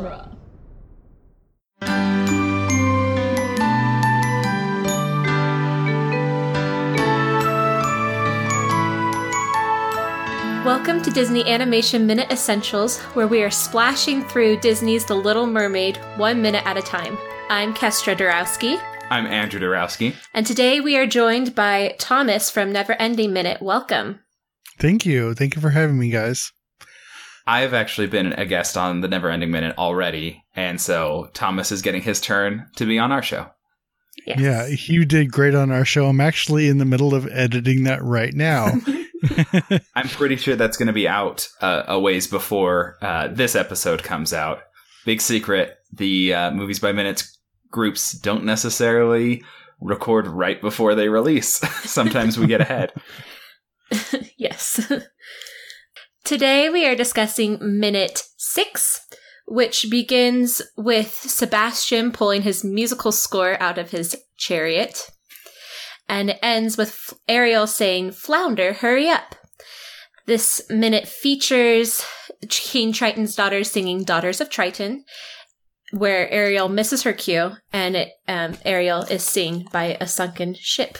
genre. Welcome to Disney Animation Minute Essentials, where we are splashing through Disney's The Little Mermaid one minute at a time. I'm Kestra Dorowski, I'm Andrew Dorowski. and today we are joined by Thomas from Never Ending Minute. Welcome. Thank you. Thank you for having me, guys. I've actually been a guest on the Never Ending Minute already, and so Thomas is getting his turn to be on our show. Yes. Yeah, you did great on our show. I'm actually in the middle of editing that right now. I'm pretty sure that's going to be out uh, a ways before uh, this episode comes out. Big secret: the uh, movies by minutes groups don't necessarily record right before they release. Sometimes we get ahead. yes. Today we are discussing minute six, which begins with Sebastian pulling his musical score out of his chariot, and ends with Ariel saying, Flounder, hurry up. This minute features King Triton's daughter singing Daughters of Triton, where Ariel misses her cue, and it, um, Ariel is seen by a sunken ship.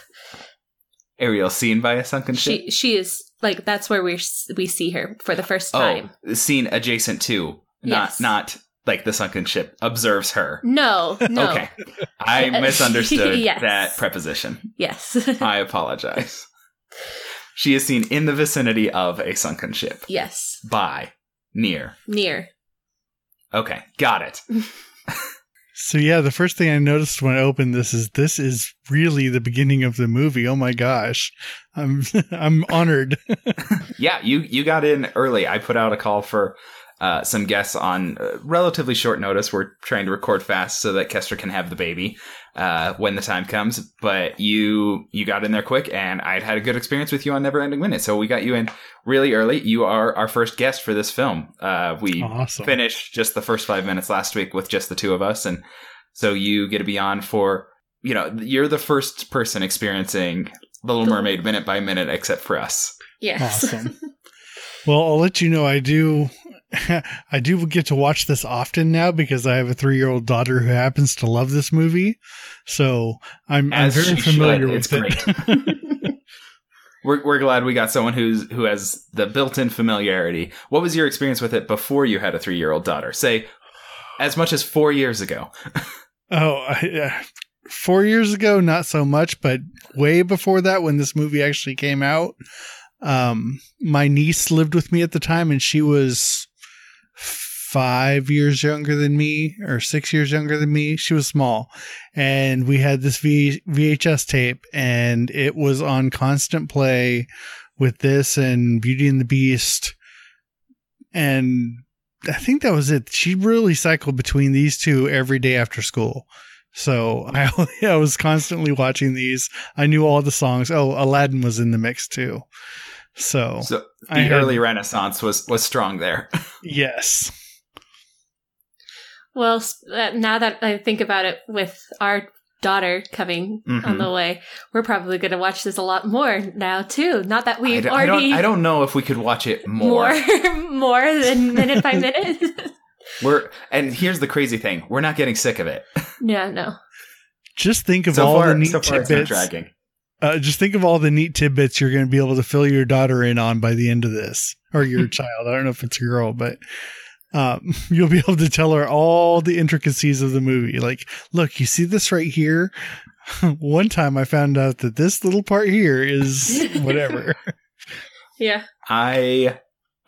Ariel seen by a sunken ship. She she is like that's where we we see her for the first oh, time. Oh, scene adjacent to, not Yes. not like the sunken ship observes her. No, no. Okay, I misunderstood Yes. that preposition. Yes. I apologize. She is seen in the vicinity of a sunken ship. yes. By, near. Near. Okay, got it. So yeah, the first thing I noticed when I opened this is this is really the beginning of the movie. Oh my gosh. I'm I'm honored. Yeah, you you got in early. I put out a call for uh, some guests on uh, relatively short notice. We're trying to record fast so that Kestra can have the baby uh, when the time comes. But you you got in there quick, and I'd had a good experience with you on Never Ending Minute. So we got you in really early. You are our first guest for this film. Uh, we awesome. finished just the first five minutes last week with just the two of us, and so you get to be on for you know you're the first person experiencing Little Mermaid minute by minute, except for us. Yes. Awesome. well, I'll let you know I do I do get to watch this often now because I have a 3-year-old daughter who happens to love this movie. So, I'm, I'm very familiar should. with It's it. We're we're glad we got someone who's who has the built-in familiarity. What was your experience with it before you had a three-year-old daughter? Say, as much as four years ago. Oh, I, uh, four years ago, not so much, but way before that, when this movie actually came out, um, my niece lived with me at the time, and she was five years younger than me, or six years younger than me. She was small, and we had this v- VHS tape, and it was on constant play with this and Beauty and the Beast, and I think that was it. She really cycled between these two every day after school. So I, I was constantly watching these. I knew all the songs. Oh, Aladdin was in the mix too. So, So the I had- early Renaissance was was strong there. yes. well, uh, now that I think about it with our daughter coming on Mhm. the way, we're probably going to watch this a lot more now too. Not that we've don't, I already don't I don't know if we could watch it more. more more than minute by minute. We're and here's the crazy thing: we're not getting sick of it. yeah, no. Just think of so all far, the neat so far it's not tidbits. Dragging. Uh, just think of all the neat tidbits you're going to be able to fill your daughter in on by the end of this, or your child. I don't know if it's a girl, but um, you'll be able to tell her all the intricacies of the movie. Like, look, you see this right here. One time, I found out that this little part here is whatever. Yeah. I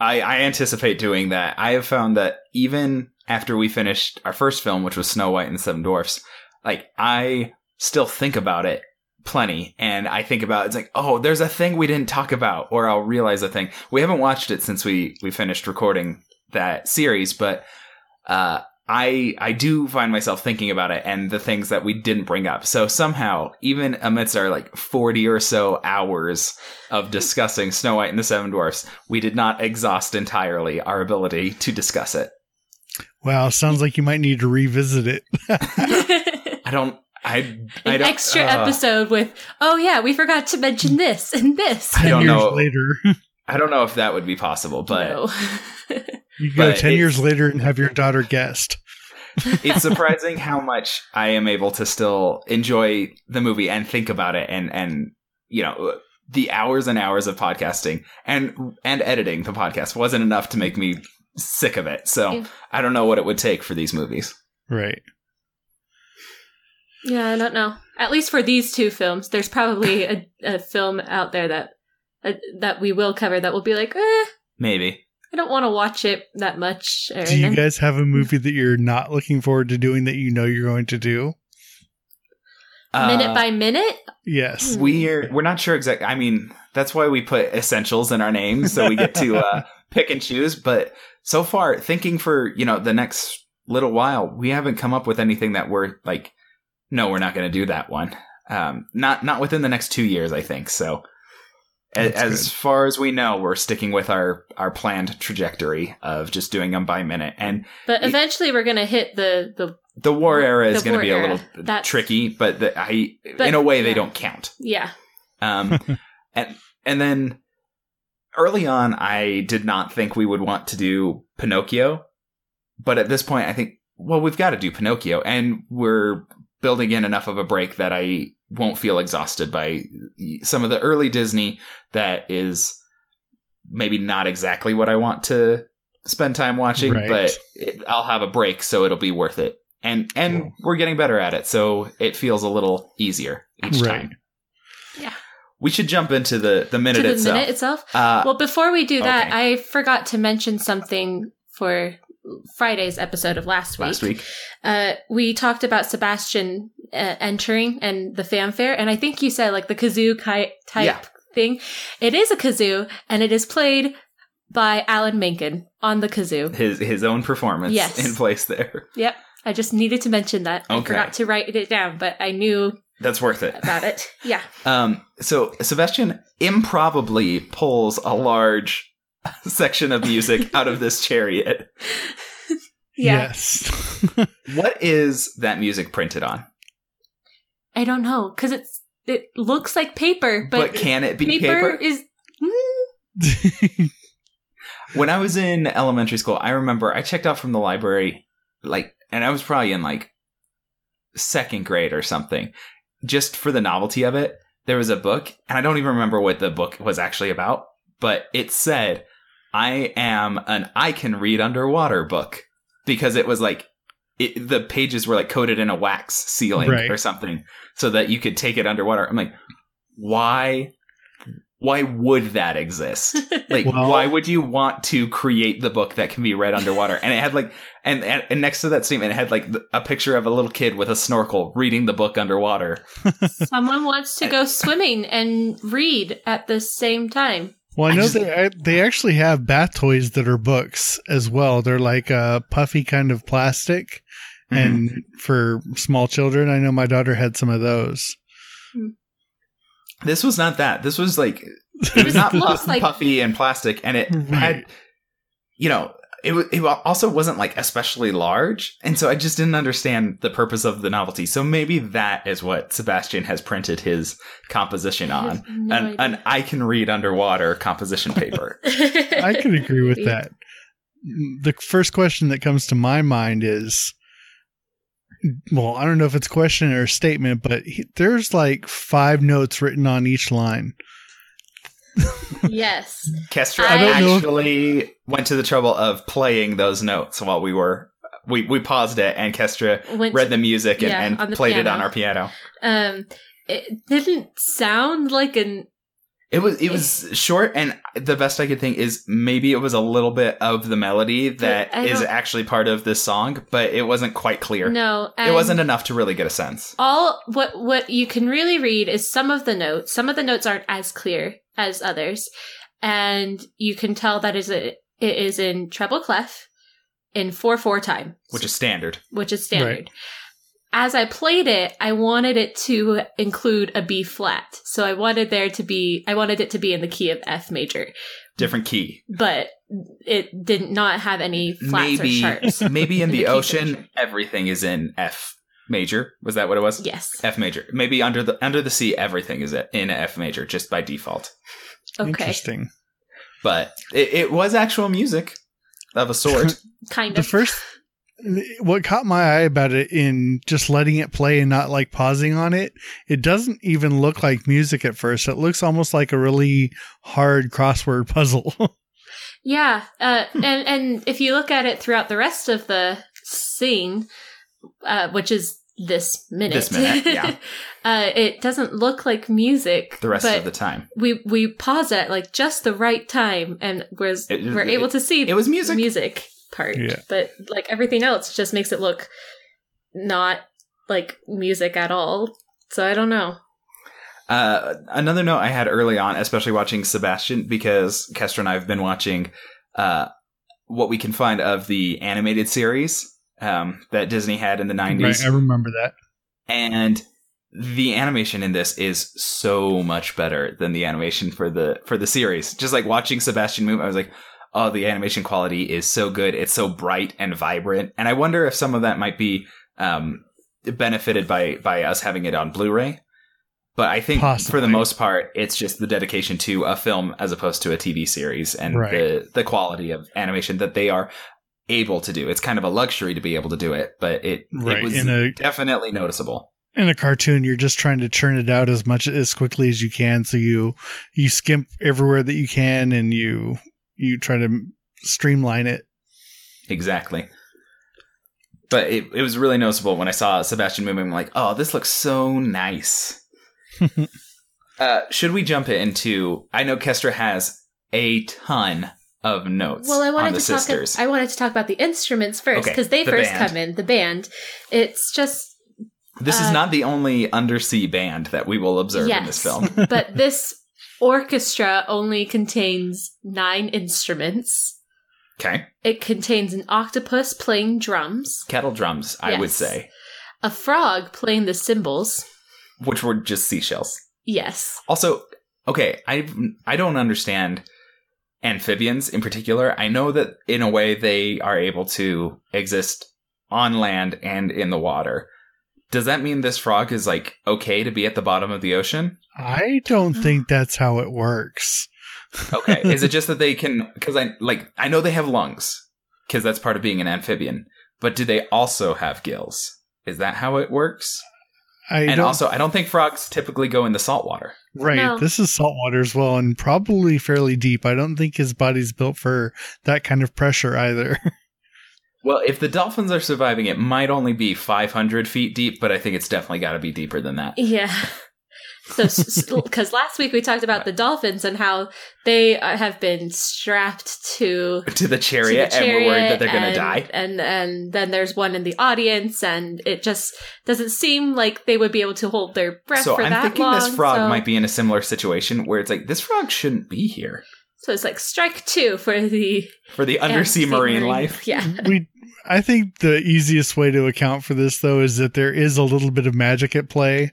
I I anticipate doing that. I have found that even after we finished our first film, which was Snow White and the Seven Dwarfs, like I still think about it plenty and I think about it's like, oh, there's a thing we didn't talk about, or I'll realize a thing. We haven't watched it since we we finished recording that series, but uh I I do find myself thinking about it and the things that we didn't bring up. So somehow, even amidst our like 40 or so hours of discussing Snow White and the Seven Dwarfs, we did not exhaust entirely our ability to discuss it. wow, sounds like you might need to revisit it. I don't I I An don't extra uh, episode with, oh yeah, we forgot to mention this and this. I don't know. later. I don't know if that would be possible, but no. You go But 10 years later and have your daughter guest. it's surprising how much I am able to still enjoy the movie and think about it and and you know the hours and hours of podcasting and and editing the podcast wasn't enough to make me sick of it. So I don't know what it would take for these movies. Right. Yeah, I don't know. At least for these two films, there's probably a, a film out there that uh, that we will cover that will be like, eh, Maybe. I don't want to watch it that much. Or, Do you guys have a movie that you're not looking forward to doing that you know you're going to do? minute Uh, by minute? Yes. we're we're not sure exactly. I mean, that's why we put essentials in our names so we get to uh, pick and choose. But so far, thinking for you know the next little while, we haven't come up with anything that we're like, no, we're not going to do that one. Um, not not within the next two years, I think. So, a- That's as good. far as we know, we're sticking with our our planned trajectory of just doing them by minute. And But y- eventually, we're gonna hit the the the war era is going to war be a little That's- tricky, but the, I But- in a way they don't count. yeah. Um, and and then early on, I did not think we would want to do Pinocchio, but at this point, I think well, we've got to do Pinocchio, and we're building in enough of a break that I won't feel exhausted by some of the early Disney that is maybe not exactly what I want to spend time watching, Right. but it, I'll have a break, so it'll be worth it. And and Cool. we're getting better at it, so it feels a little easier each Right. time. Yeah. We should jump into the the minute to the itself. minute itself. uh, Well, before we do that, okay. I forgot to mention something for Friday's episode of last week. last week, Uh, we talked about Sebastian uh, entering and the fanfare, and I think you said like the kazoo ki- type Yeah. thing. It is a kazoo, and it is played by Alan Menken on the kazoo. his his own performance Yes. in place there. Yep. I just needed to mention that. I Okay. forgot to write it down, but I knew That's worth it. about it. Yeah. Um, so Sebastian improbably pulls a large section of music out of this chariot. Yeah. Yes. What is that music printed on? I don't know because it's it looks like paper, But, but, can it be paper, paper? is. Mm, When I was in elementary school, I remember I checked out from the library, like, and I was probably in like second grade or something, just for the novelty of it. There was a book, and I don't even remember what the book was actually about, but it said, I am an I can read underwater book because it was like, it, the pages were like coated in a wax sealing Right. or something so that you could take it underwater. I'm like, why? Why would that exist? Like, Well- why would you want to create the book that can be read underwater? And it had like, and, and, and next to that statement, it had like a picture of a little kid with a snorkel reading the book underwater. Someone wants to go swimming and read at the same time. Well, I I know just- they they actually have bath toys that are books as well. They're like a puffy kind of plastic, Mm-hmm. and for small children, I know my daughter had some of those. This was not that. This was like, it was not looks puff- like- puffy and plastic, and it Right. had, you know, it, it also wasn't like especially large, and so I just didn't understand the purpose of the novelty. So maybe that is what Sebastian has printed his composition I on. have no an, an. I can read underwater composition paper. I can agree with that. The first question that comes to my mind is well, I don't know if it's a question or a statement, but he, there's like five notes written on each line. Yes. Kestra I know actually went to the trouble of playing those notes while we were we, we paused it and Kestra Went read the music and, Yeah, and played it on our piano. um it didn't sound like an It was it was short and the best I could think is maybe it was a little bit of the melody that I is don't- actually part of this song, but it wasn't quite clear. no it wasn't enough to really get a sense. all what what you can really read is some of the notes some of the notes aren't as clear as others and you can tell that is a, it is in treble clef in 4-4 time Which is standard. which is standard Right. As i played it i wanted it to include a b flat so i wanted there to be i wanted it to be in the key of f major Different key. but it did not have any flats maybe or sharps maybe in in the, the ocean signature. everything is in F major. Was that what it was? yes F major. Maybe under the under the sea everything is in F major just by default. okay Interesting. But it, it was actual music of a sort. kind The of first what caught my eye about it in just letting it play and not like pausing on it, it doesn't even look like music at first. It looks almost like a really hard crossword puzzle. Yeah, uh, and and if you look at it throughout the rest of the scene, uh, which is this minute, This minute, yeah. uh, it doesn't look like music. The rest but of the time. we we pause at like just the right time, and we're It- we're able to see It was music. music part. Yeah. But like everything else just makes it look not like music at all. So I don't know. Uh, another note I had early on, especially watching Sebastian, because Kestra and I have been watching uh, what we can find of the animated series um, that Disney had in the 90s. right, I remember that. and the animation in this is so much better than the animation for the for the series. Just like watching Sebastian move, I was like, "Oh, the animation quality is so good. It's so bright and vibrant." And I wonder if some of that might be um, benefited by by us having it on Blu-ray. But I think for the most part, it's just the dedication to a film as opposed to a TV series and Right. the the quality of animation that they are able to do. It's kind of a luxury to be able to do it, but it, Right. it was a definitely noticeable. in a cartoon, you're just trying to churn it out as much as quickly as you can. So you you skimp everywhere that you can, and you you try to streamline it. Exactly. But it, it was really noticeable when I saw Sebastian moving. I'm like, oh, this looks so nice. uh, should we jump into? I know Kestra has a ton of notes. Well, I on wanted the to talk. sisters. I wanted to talk about the instruments first Okay, because they the first band. come in. The band. It's just, this is uh, not the only undersea band that we will observe in this film. but this orchestra only contains nine instruments. Okay, It contains an octopus playing drums, kettle drums, I would say, a frog playing the cymbals. which were just seashells. Yes. Also, okay, I I don't understand amphibians in particular. I know that in a way they are able to exist on land and in the water. Does that mean this frog is like okay to be at the bottom of the ocean? I don't hmm. think that's how it works. Okay, is it just that they can cuz I like I know they have lungs cuz that's part of being an amphibian, but do they also have gills? Is that how it works? I and also, I don't think frogs typically go in the salt water. right. No. This is saltwater as well, and probably fairly deep. I don't think his body's built for that kind of pressure either. Well, if the dolphins are surviving, it might only be 500 feet deep, but I think it's definitely got to be deeper than that. Yeah. So, because last week we talked about the dolphins and how they uh, have been strapped to To the to chariot, and we're worried that they're going to die. And and then there's one in the audience, and it just doesn't seem like they would be able to hold their breath So for I'm that thinking long. this frog so, might be in a similar situation where it's like, this frog shouldn't be here So it's like strike two for the for the undersea marine life. Yeah. we I think the easiest way to account for this though is that there is a little bit of magic at play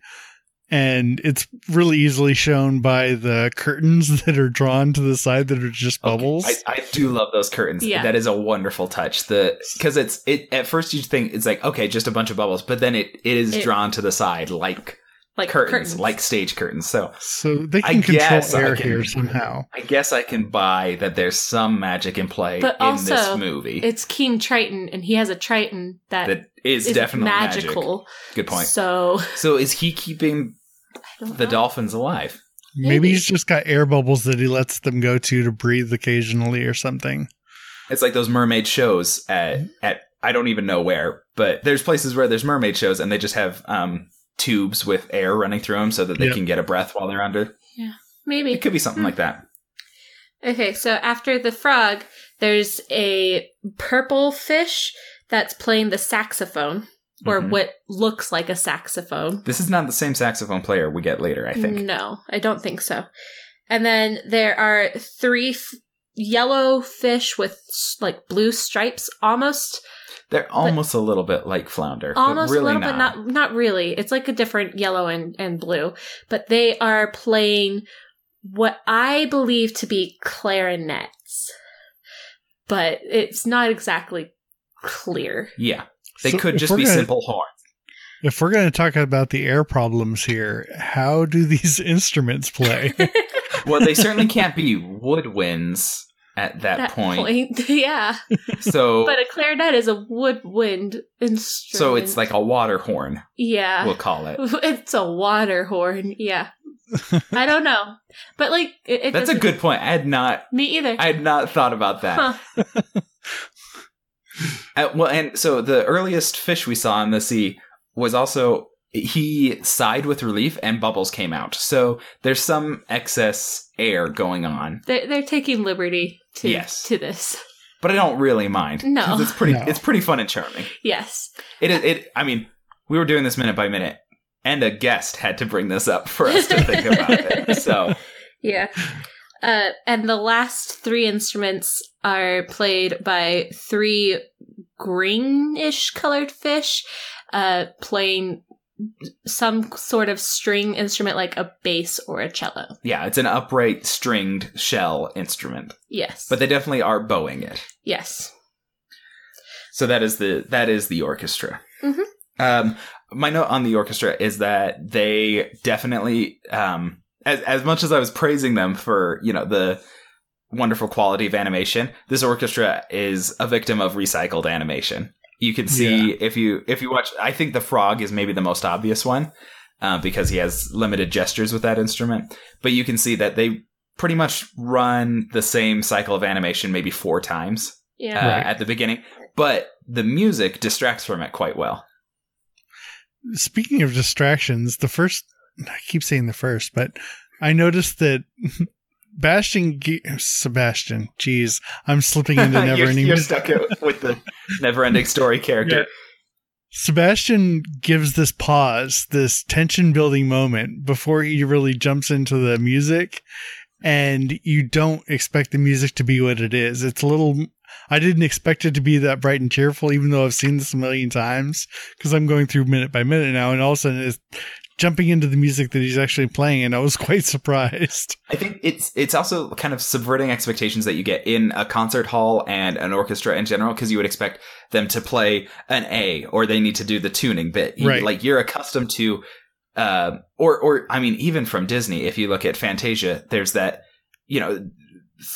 and it's really easily shown by the curtains that are drawn to the side that are just Okay, bubbles. I, I do love those curtains. Yeah. That is a wonderful touch. The because it's it at first you think it's like okay, just a bunch of bubbles, but then it, it is It- drawn to the side like, Like curtains, like stage curtains. So so they I can control guess air can- here somehow. I guess I can buy that there's some magic in play But in this also, movie it's King Triton, and he has a trident that that is, is definitely magical. magical. Good point. So So is he keeping the know. dolphins alive? Maybe. Maybe. he's just got air bubbles that he lets them go to to breathe occasionally or something. It's like those mermaid shows at at I don't even know where, but there's places where there's mermaid shows and they just have um tubes with air running through them so that they Yep. can get a breath while they're under. Yeah, maybe It could be something Hmm. like that. Okay, so after the frog, there's a purple fish that's playing the saxophone, or Mhm. what looks like a saxophone. This is not the same saxophone player we get later, I think. No, I don't think so. And then there are three f- yellow fish with s- like blue stripes, almost, They're almost a little bit like flounder, almost but really a little, not. but not not really. It's like a different yellow and and blue, but they are playing what I believe to be clarinets, but it's not exactly clear. Yeah, they So could just be gonna- simple horns. If we're going to talk about the air problems here, how do these instruments play? well, they certainly can't be woodwinds at that, That point. point. yeah. So But a clarinet is a woodwind instrument. so it's like a water horn, yeah. we'll call it. It's a water horn. Yeah. I don't know. But like it, it That's a good point. I had not me either. I had not thought about that. Huh. Uh, well, and so the earliest fish we saw in the sea was also he sighed with relief and bubbles came out. So there's some excess air going on, They're they're taking liberty to Yes. to this. but I don't really mind. No, it's pretty No. it's pretty fun and charming. Yes. It is it. I mean, we were doing this minute by minute, and a guest had to bring this up for us to think about it. So Yeah. Uh, and the last three instruments are played by three greenish colored fish, uh, playing some sort of string instrument like a bass or a cello. yeah, it's an upright stringed shell instrument, Yes. but they definitely are bowing it. yes. So that is the that is the orchestra. Mhm. Um, my note on the orchestra is that they definitely, um, as as much as I was praising them for you know the wonderful quality of animation, this orchestra is a victim of recycled animation. You can see if you if you watch. I think the frog is maybe the most obvious one uh, because he has limited gestures with that instrument. But you can see that they pretty much run the same cycle of animation maybe four times Yeah. uh, Right. at the beginning, but the music distracts from it quite well. Speaking of distractions, the first, I keep saying the first, but I noticed that Bastion, Ge- Sebastian, jeez, I'm slipping into never you're, ending. you're stuck with the never-ending story character. Sebastian gives this pause, this tension building moment before he really jumps into the music. And you don't expect the music to be what it is. It's a little, I didn't expect it to be that bright and cheerful, even though I've seen this a million times because I'm going through minute by minute now. And all of a sudden it's jumping into the music that he's actually playing. And I was quite surprised. I think it's it's also kind of subverting expectations that you get in a concert hall and an orchestra in general because you would expect them to play an A or they need to do the tuning bit. Right. Like you're accustomed to uh, or or I mean even from Disney if you look at Fantasia there's that you know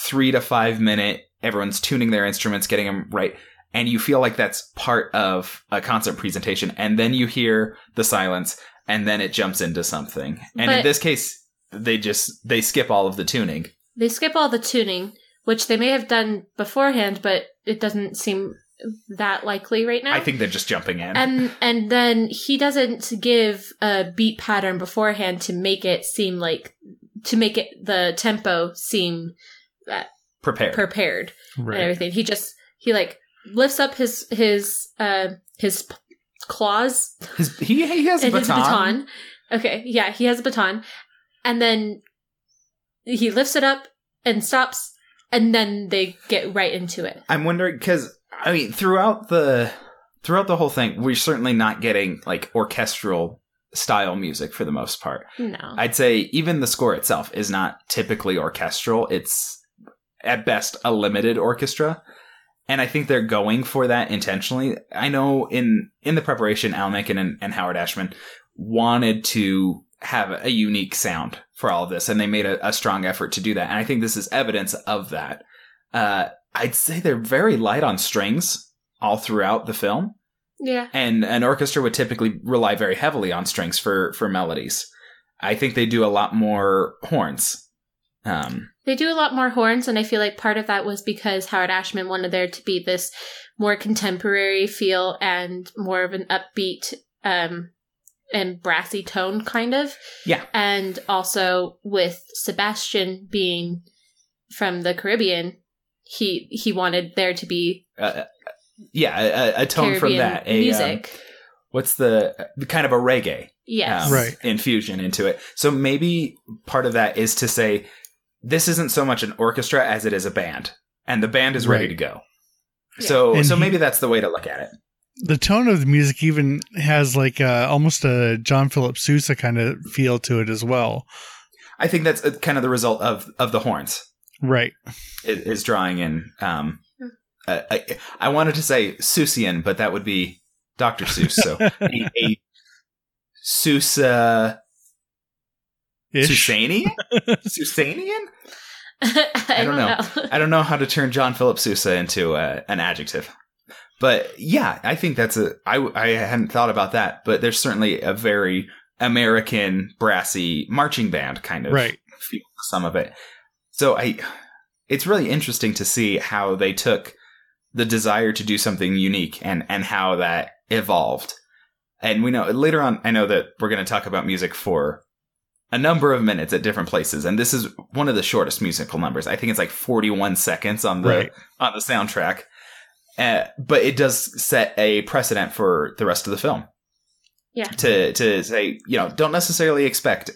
3 to 5 minute everyone's tuning their instruments getting them right and you feel like that's part of a concert presentation and then you hear the silence and then it jumps into something. And in this case they just they skip all of the tuning. They skip all the tuning, which they may have done beforehand, but it doesn't seem that likely right now. I think they're just jumping in. and and then he doesn't give a beat pattern beforehand to make it seem like to make it the tempo seem Prepare. prepared and everything. He just he like lifts up his his uh his p- claws His, he he has a baton. his baton. Okay, yeah, he has a baton, and then he lifts it up and stops, and then they get right into it. I'm wondering because I mean throughout the throughout the whole thing, we're certainly not getting like orchestral style music for the most part. No, I'd say even the score itself is not typically orchestral. It's at best a limited orchestra. And I think they're going for that intentionally. I know in in the preparation, Al Menken and, and Howard Ashman wanted to have a unique sound for all of this, and they made a, a strong effort to do that. And I think this is evidence of that. Uh, I'd say they're very light on strings all throughout the film yeah, and an orchestra would typically rely very heavily on strings for for melodies. I think they do a lot more horns. Um, They do a lot more horns, and I feel like part of that was because Howard Ashman wanted there to be this more contemporary feel and more of an upbeat um, and brassy tone, kind of. Yeah. And also with Sebastian being from the Caribbean, he he wanted there to be uh, yeah, a, a tone Caribbean from that. A, um, music. what's the kind of a reggae yes. um, Right. infusion into it? So maybe part of that is to say this isn't so much an orchestra as it is a band, and the band is ready Right. to go. Yeah. So And so he- maybe that's the way to look at it. The tone of the music even has like uh, almost a John Philip Sousa kind of feel to it as well. I think that's uh, kind of the result of of the horns. Right. is, is drawing in. Um, Hmm. uh, I, I wanted to say Seussian, but that would be Dr. Seuss. So a, a Seuss, Ish. Sussanian? Sussanian? I, don't know. I don't know how to turn John Philip Sousa into uh, an adjective. But yeah, I think that's a. I, I hadn't thought about that, but there's certainly a very American brassy marching band kind of Right. feel to some of it. So I, it's really interesting to see how they took the desire to do something unique and and how that evolved. And we know later on, I know that we're going to talk about music for a number of minutes at different places, and this is one of the shortest musical numbers. I think it's like 41 seconds on the Right. on the soundtrack. Uh, but it does set a precedent for the rest of the film. Yeah. To to say, you know, don't necessarily expect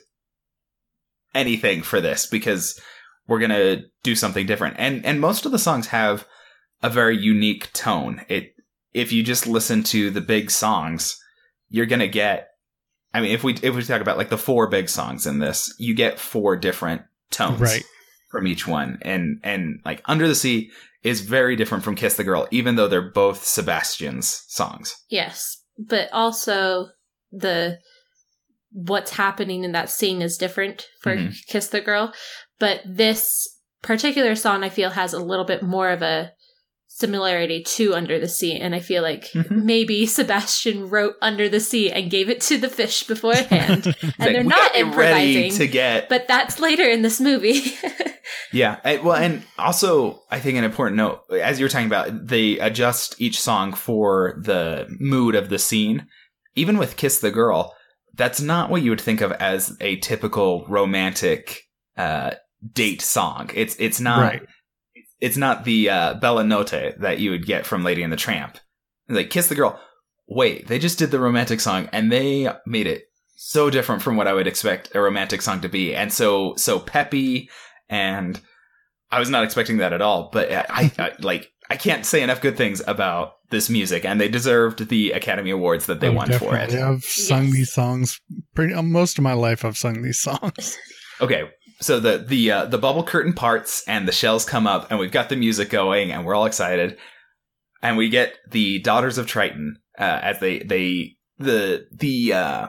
anything for this because we're gonna do something different. And and most of the songs have a very unique tone. It if you just listen to the big songs, you're gonna get I mean if we if we talk about like the four big songs in this, you get four different tones Right. from each one. And and like Under the Sea is very different from Kiss the Girl, even though they're both Sebastian's songs. Yes, but also the what's happening in that scene is different for Mhm. Kiss the Girl, but this particular song I feel has a little bit more of a similarity to Under the Sea and I feel like Mhm. maybe Sebastian wrote Under the Sea and gave it to the fish beforehand and Like, they're not gotta ready improvising. to get but that's later in this movie. Yeah. I- well, and also, I think an important note, as you were talking about, they adjust each song for the mood of the scene. Even with Kiss the Girl, that's not what you would think of as a typical romantic uh, date song. It's it's not Right. It's not the uh, Bella Notte that you would get from Lady and the Tramp. Like Kiss the Girl. Wait, they just did the romantic song and they made it so different from what I would expect a romantic song to be, and so so peppy and I was not expecting that at all. But I, I, I like I can't say enough good things about this music, and they deserved the Academy Awards that they Oh, won for it. I've sung Yes. these songs pretty uh, most of my life. I've sung these songs. Okay, so the the uh, the bubble curtain parts and the shells come up, and we've got the music going, and we're all excited, and we get the daughters of Triton uh, as they they the the uh,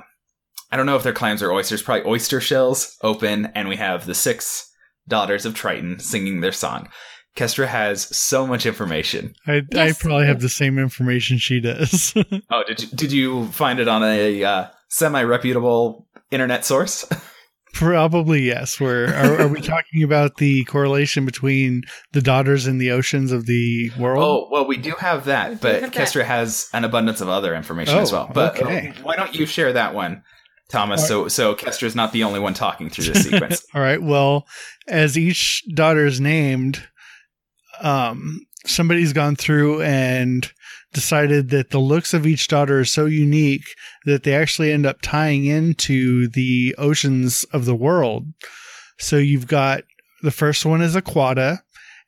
I don't know if they're clams or oysters, probably oyster shells open, and we have the six daughters of Triton singing their song. Kestra has so much information. I, Yes. I probably have the same information she does. Oh, did you did you find it on a uh, semi reputable internet source? probably yes. We're are we talking about the correlation between the daughters and the oceans of the world? Oh, well, we do have that, We but have that. Kestra has an abundance of other information as Oh, well. But uh, okay. why don't you share that one, Thomas? So so Kestra's not the only one talking through this sequence. All right. Well, as each daughter is named, um, somebody's gone through and decided that the looks of each daughter are so unique that they actually end up tying into the oceans of the world. So you've got the first one is Aquata,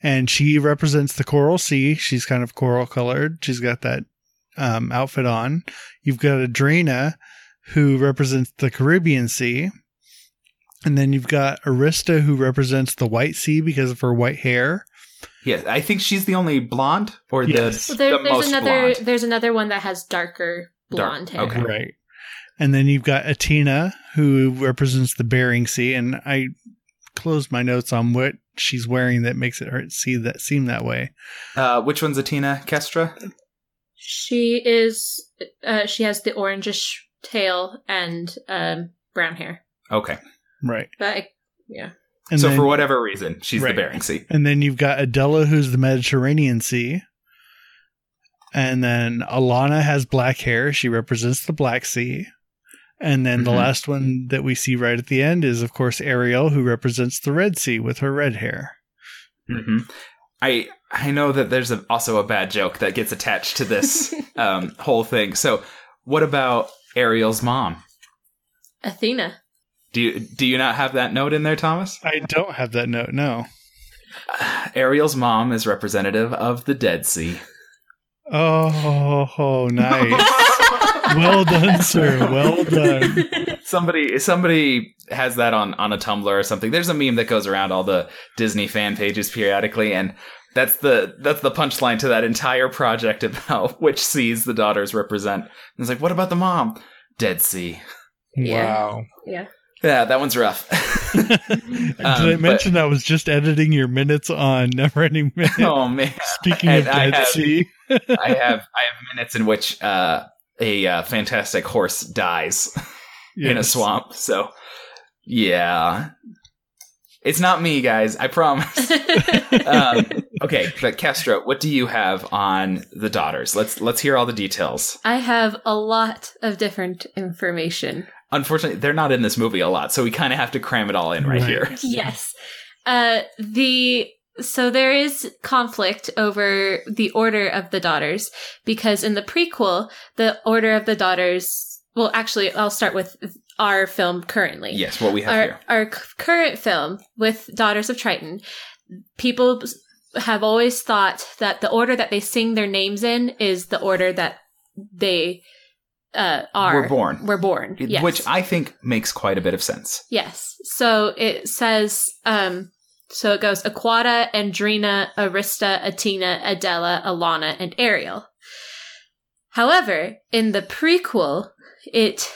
and she represents the coral sea. She's kind of coral colored. She's got that um, outfit on. You've got Adrena, who represents the Caribbean Sea. And then you've got Arista, who represents the White Sea because of her white hair. Yeah, I think she's the only blonde, or Yes. the, Well, there, the there's most another blonde. there's another one that has darker Dark- blonde hair. okay. Right. And then you've got Atina, who represents the Bering Sea. And I closed my notes on what she's wearing that makes it hurt see that seem that way. Uh, which one's Atina Kestra? She is uh she has the orangish tail and um brown hair. Okay, Right. But I, yeah. And so then, for whatever reason, she's Right. the Bering Sea. and then you've got Adela, who's the Mediterranean Sea. And then Alana has black hair. She represents the Black Sea. And then the Mhm. last one that we see right at the end is, of course, Ariel, who represents the Red Sea with her red hair. hmm I I know that there's a, also a bad joke that gets attached to this um, whole thing. So, what about Ariel's mom? Athena. Do you do you not have that note in there, Thomas? I don't have that note, no. Ariel's mom is representative of the Dead Sea. Oh, oh, nice. well done, sir. Well done. somebody somebody has that on on a Tumblr or something. There's a meme that goes around all the Disney fan pages periodically, and that's the that's the punchline to that entire project about which seas the daughters represent. And it's like, what about the mom? Dead Sea. Yeah. Wow. yeah. Yeah, that one's rough. Did I Um, but- mention I was just editing your minutes on Neverending Minute? oh man, Speaking of And I Dead have- Sea, I have I have minutes in which uh, a uh, fantastic horse dies in a swamp. So yeah, it's not me, guys. I promise. um, okay, but Kestra, what do you have on the daughters? Let's let's hear all the details. I have a lot of different information. Unfortunately, they're not in this movie a lot, so we kind of have to cram it all in right, Right. here. Yes. Uh the so there is conflict over the order of the daughters because in the prequel, the order of the daughters well actually I'll start with our film currently. Yes, what we have Our here. our c- current film with Daughters of Triton, people have always thought that the order that they sing their names in is the order that they uh are We're born. We're born. Yes. Which I think makes quite a bit of sense. Yes. So it says, um, so it goes Aquata, Andrina, Arista, Atina, Adela, Alana, and Ariel. However, in the prequel, it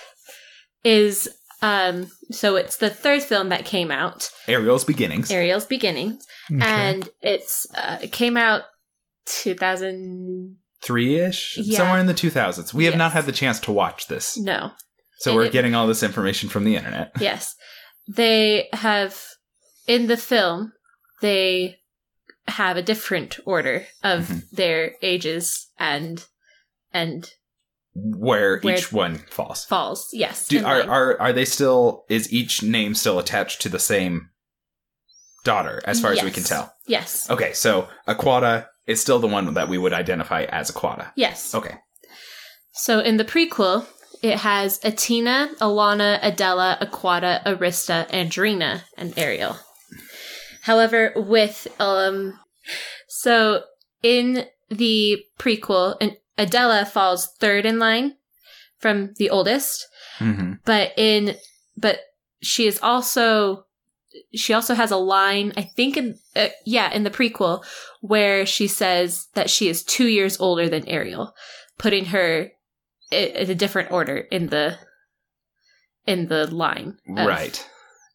is, um, so it's the third film that came out, Ariel's beginnings. Ariel's Beginnings, Okay. and it's, uh, it came out 2000, Three ish? Yeah. Somewhere in the 2000s. We have not had the chance to watch this. no, So And we're it- getting all this information from the internet. Yes. They have, in the film, they have a different order of Mhm. their ages and and Where, Where- each one falls. falls. Yes. Do, are, are are they still is each name still attached to the same daughter as far as we can tell? Yes. Okay, so Aquata is still the one that we would identify as Aquata. Yes. Okay. So in the prequel, it has Atina, Alana, Adela, Aquata, Arista, Andrina, and Ariel. However, with um, so in the prequel, an Adela falls third in line from the oldest, hmm but in but she is also she also has a line i think in uh, yeah in the prequel where she says that she is two years older than ariel putting her i- in a different order in the in the line of- Right.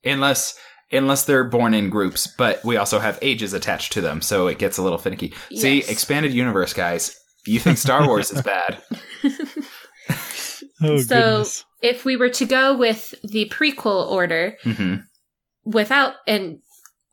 Unless unless they're born in groups, but we also have ages attached to them, so it gets a little finicky. See, expanded universe, guys. You think Star Wars is bad? oh, so- goodness. if we were to go with the prequel order hmm without and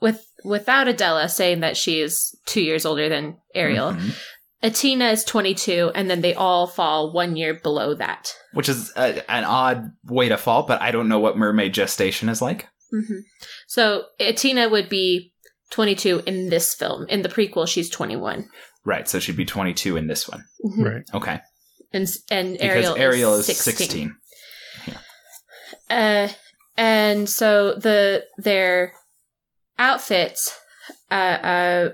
with without adela saying that she is two years older than ariel Mhm. atina is 22 and then they all fall one year below that Which is a, an odd way to fall, but I don't know what mermaid gestation is like. hmm So Atina would be 22 in this film. In the prequel, she's 21. Right, so she'd be 22 in this one. Mhm. Right. Okay. And and Because Ariel, Ariel, is is 16. 16. Uh, and so the their outfits. Uh, uh,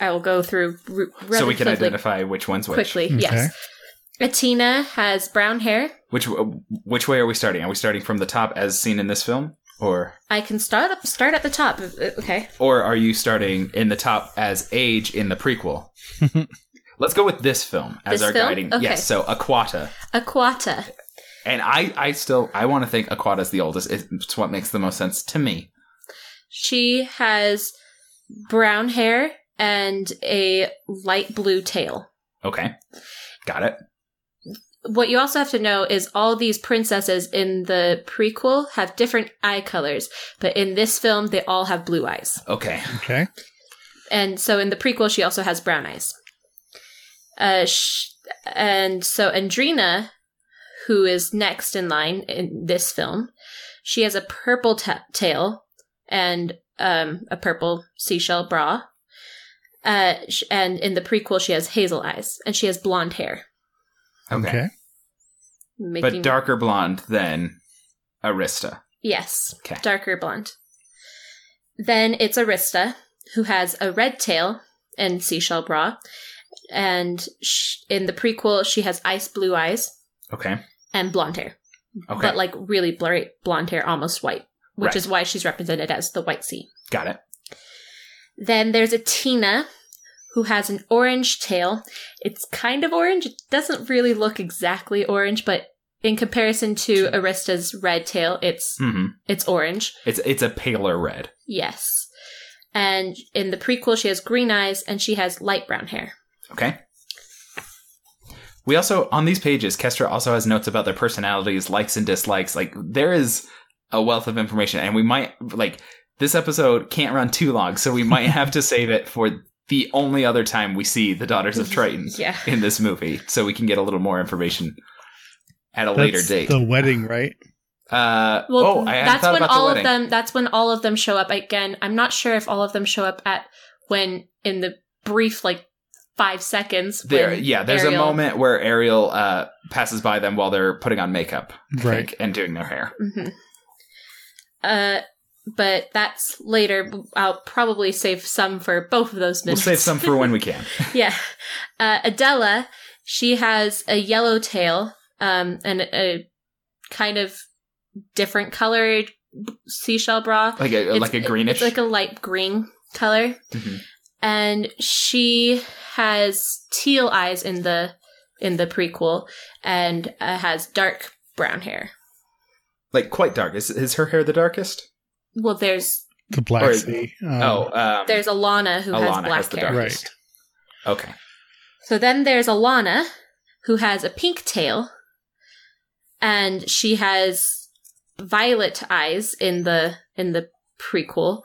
I will go through r- So we can identify which one's which. quickly. Okay. Yes. Atina has brown hair. Which which way are we starting? Are we starting from the top as seen in this film, or I can start up start at the top. Uh, Okay. or are you starting in the top as age in the prequel? Let's go with this film as This our film? guiding. Okay. Yes, so Aquata, Aquata. And I I still I want to think Aquata's the oldest. It's what makes the most sense to me. She has brown hair and a light blue tail. Okay, got it. what you also have to know is all these princesses in the prequel have different eye colors, but in this film, they all have blue eyes. Okay, Okay. And so in the prequel, she also has brown eyes. Uh, sh- and so Andrina, who is next in line in this film, she has a purple ta- tail and um, a purple seashell bra. Uh, sh- and in the prequel, she has hazel eyes and she has blonde hair. okay, Okay. Making but darker blonde than Arista. Yes. Okay. Darker blonde. Then it's Arista, who has a red tail and seashell bra. And sh- in the prequel, she has ice blue eyes Okay, and blonde hair. okay, But like really blurry blonde hair, almost white, which Right. is why she's represented as the White Sea. got it. Then there's Atina, who has an orange tail. It's kind of orange. It doesn't really look exactly orange, but in comparison to Arista's red tail, it's hmm it's orange. It's it's a paler red. Yes. And in the prequel, she has green eyes and she has light brown hair. Okay. We also on these pages, Kestra also has notes about their personalities, likes and dislikes. Like there is a wealth of information, and we might like this episode can't run too long, so we might have to save it for the only other time we see the Daughters of Triton Yeah. in this movie, so we can get a little more information at a later date. The wedding, right? uh, Well, oh, I that's when about the all of them. That's when all of them show up. Again, I'm not sure if all of them show up at when in the brief like five seconds. There, yeah, there's a moment where Ariel uh, passes by them while they're putting on makeup, I Right. think, and doing their hair. Mhm. Uh, but that's later. I'll probably save some for both of those We'll save some for when we can. yeah. Uh, Adella, she has a yellow tail, um, and a kind of different colored seashell bra. Like a It's- like a greenish. Like a light green color. Mhm. And she has teal eyes in the in the prequel and uh, has dark brown hair. like quite dark. Is is her hair the darkest? Well, there's The Black Or- Sea. Um, oh, um, there's Alana who has black has the hair. darkest. Okay. So then there's Alana, who has a pink tail, and she has violet eyes in the in the prequel,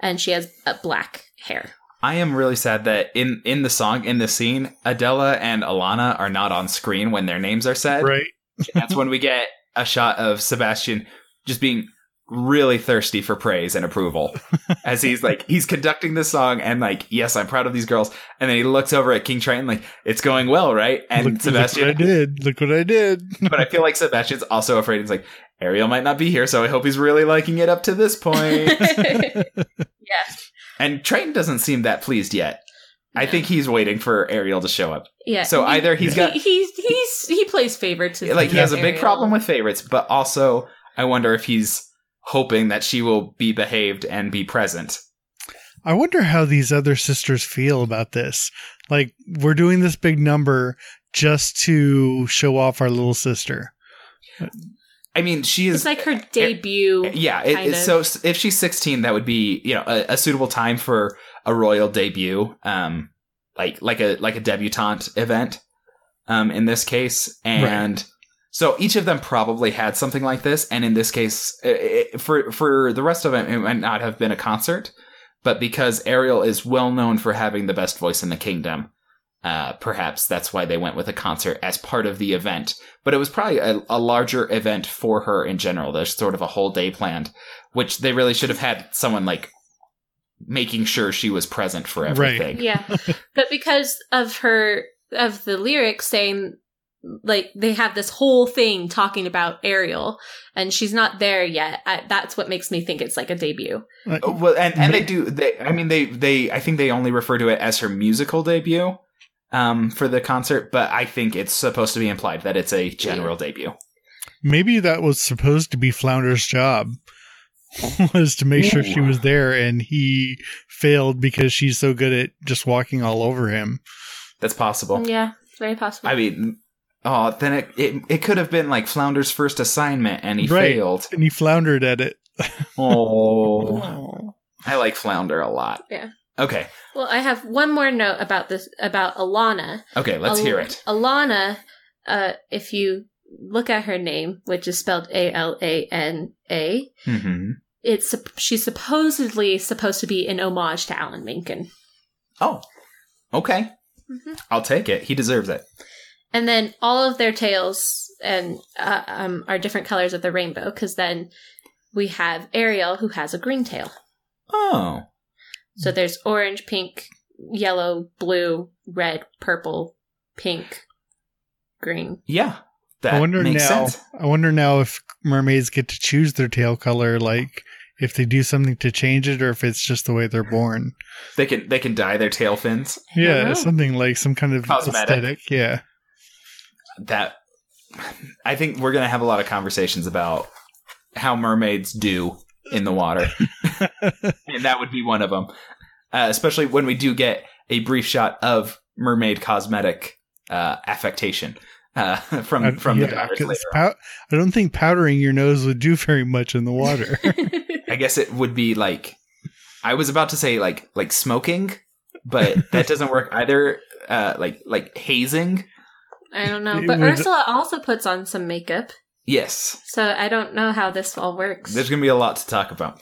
and she has a black hair. I am really sad that in in the song in the scene, Adella and Alana are not on screen when their names are said. right. That's when we get a shot of Sebastian just being really thirsty for praise and approval as he's like he's conducting this song and like yes i'm proud of these girls and then he looks over at king triton like it's going well right and look, sebastian Look I did. Look what I did. but I feel like Sebastian's also afraid. He's like, Ariel might not be here, so I hope he's really liking it up to this point. yeah. And Triton doesn't seem that pleased yet. I think he's waiting for Ariel to show up. Yeah. So he- either he's he, got he's he's he plays favorites. like he has a big Ariel. problem with favorites, but also I wonder if he's hoping that she will be behaved and be present. I wonder how these other sisters feel about this. Like, we're doing this big number just to show off our little sister. I mean, she is It's like her debut. Yeah, it, kind of. so if she's 16, that would be you know a, a suitable time for a royal debut, um, like like a like a debutante event, um, in this case, and so each of them probably had something like this, and in this case, i i for for the rest of them, it might not have been a concert, but because Ariel is well known for having the best voice in the kingdom. Uh, perhaps that's why they went with a concert as part of the event. But it was probably a, a larger event for her in general. There's sort of a whole day planned, which they really should have had someone like making sure she was present for everything. Yeah. but because of her of the lyrics saying like they have this whole thing talking about Ariel and she's not there yet. I, that's what makes me think it's like a debut. Uh, Well, and, and they do. They, I mean, they, they. I think they only refer to it as her musical debut, um, for the concert. But I think it's supposed to be implied that it's a general debut. maybe that was supposed to be Flounder's job. was to make sure she was there and he failed because she's so good at just walking all over him. That's possible. Yeah, very possible. I mean, oh, then it, it it could have been like Flounder's first assignment, and he Right. failed. And he floundered at it. Oh, I like Flounder a lot. Yeah. Okay. well, I have one more note about this about Alana. Okay. Let's Al- hear it. Alana, uh, if you look at her name, which is spelled A L A N A, hmm it's she's supposedly supposed to be an homage to Alan Menken. Oh. Okay. Mhm. I'll take it. He deserves it. And then all of their tails and uh, um, are different colors of the rainbow because then we have Ariel who has a green tail. Oh. So mm. there's orange, pink, yellow, blue, red, purple, pink, green. Yeah. That I wonder makes now. sense. I wonder now if mermaids get to choose their tail color, like if they do something to change it, or if it's just the way they're born. They can they can dye their tail fins. Yeah, something like some kind of Cosmetic. aesthetic. Yeah, That I think we're gonna have a lot of conversations about how mermaids do in the water, and that would be one of them. Uh, especially when we do get a brief shot of mermaid cosmetic uh, affectation. uh, from I, from yeah, the divers 'cause later. pow- I don't think powdering your nose would do very much in the water. I guess it would be like I was about to say like like smoking, but that doesn't work either. Uh, like like hazing. I don't know. But would- Ursula also puts on some makeup. Yes, So I don't know how this all works. there's gonna be a lot to talk about,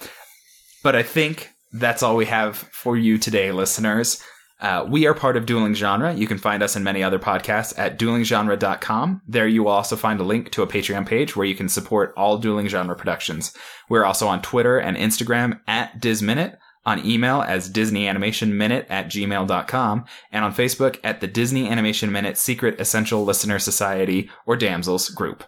but I think that's all we have for you today, listeners. Uh, we are part of Dueling Genre. You can find us in many other podcasts at duelinggenre.com. There you will also find a link to a Patreon page where you can support all Dueling Genre productions. We're also on Twitter and Instagram at DisMinute, on email as DisneyAnimationMinute at gmail.com, and on Facebook at the Disney Animation Minute Secret Essential Listener Society or Damsels group.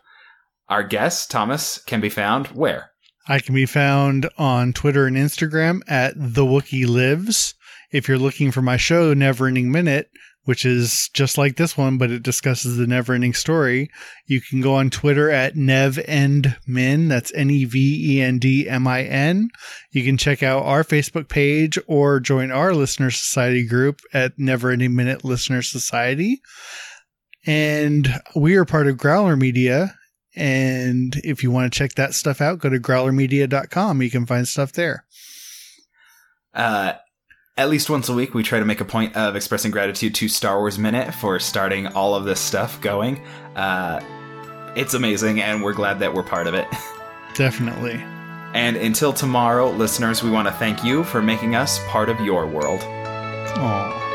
Our guest, Thomas, can be found where? I can be found on Twitter and Instagram at the Wookie Lives. If you're looking for my show, Neverending Minute, which is just like this one, but it discusses the never-ending story, you can go on Twitter at NevEndMin. That's N-E-V-E-N-D-M-I-N. You can check out our Facebook page or join our Listener Society group at Never Neverending Minute Listener Society. And we are part of Growler Media. And if you want to check that stuff out, go to growlermedia.com. You can find stuff there. Uh, at least once a week, we try to make a point of expressing gratitude to Star Wars Minute for starting all of this stuff going. Uh, it's amazing, and we're glad that we're part of it. Definitely. And until tomorrow, listeners, we want to thank you for making us part of your world. Aw.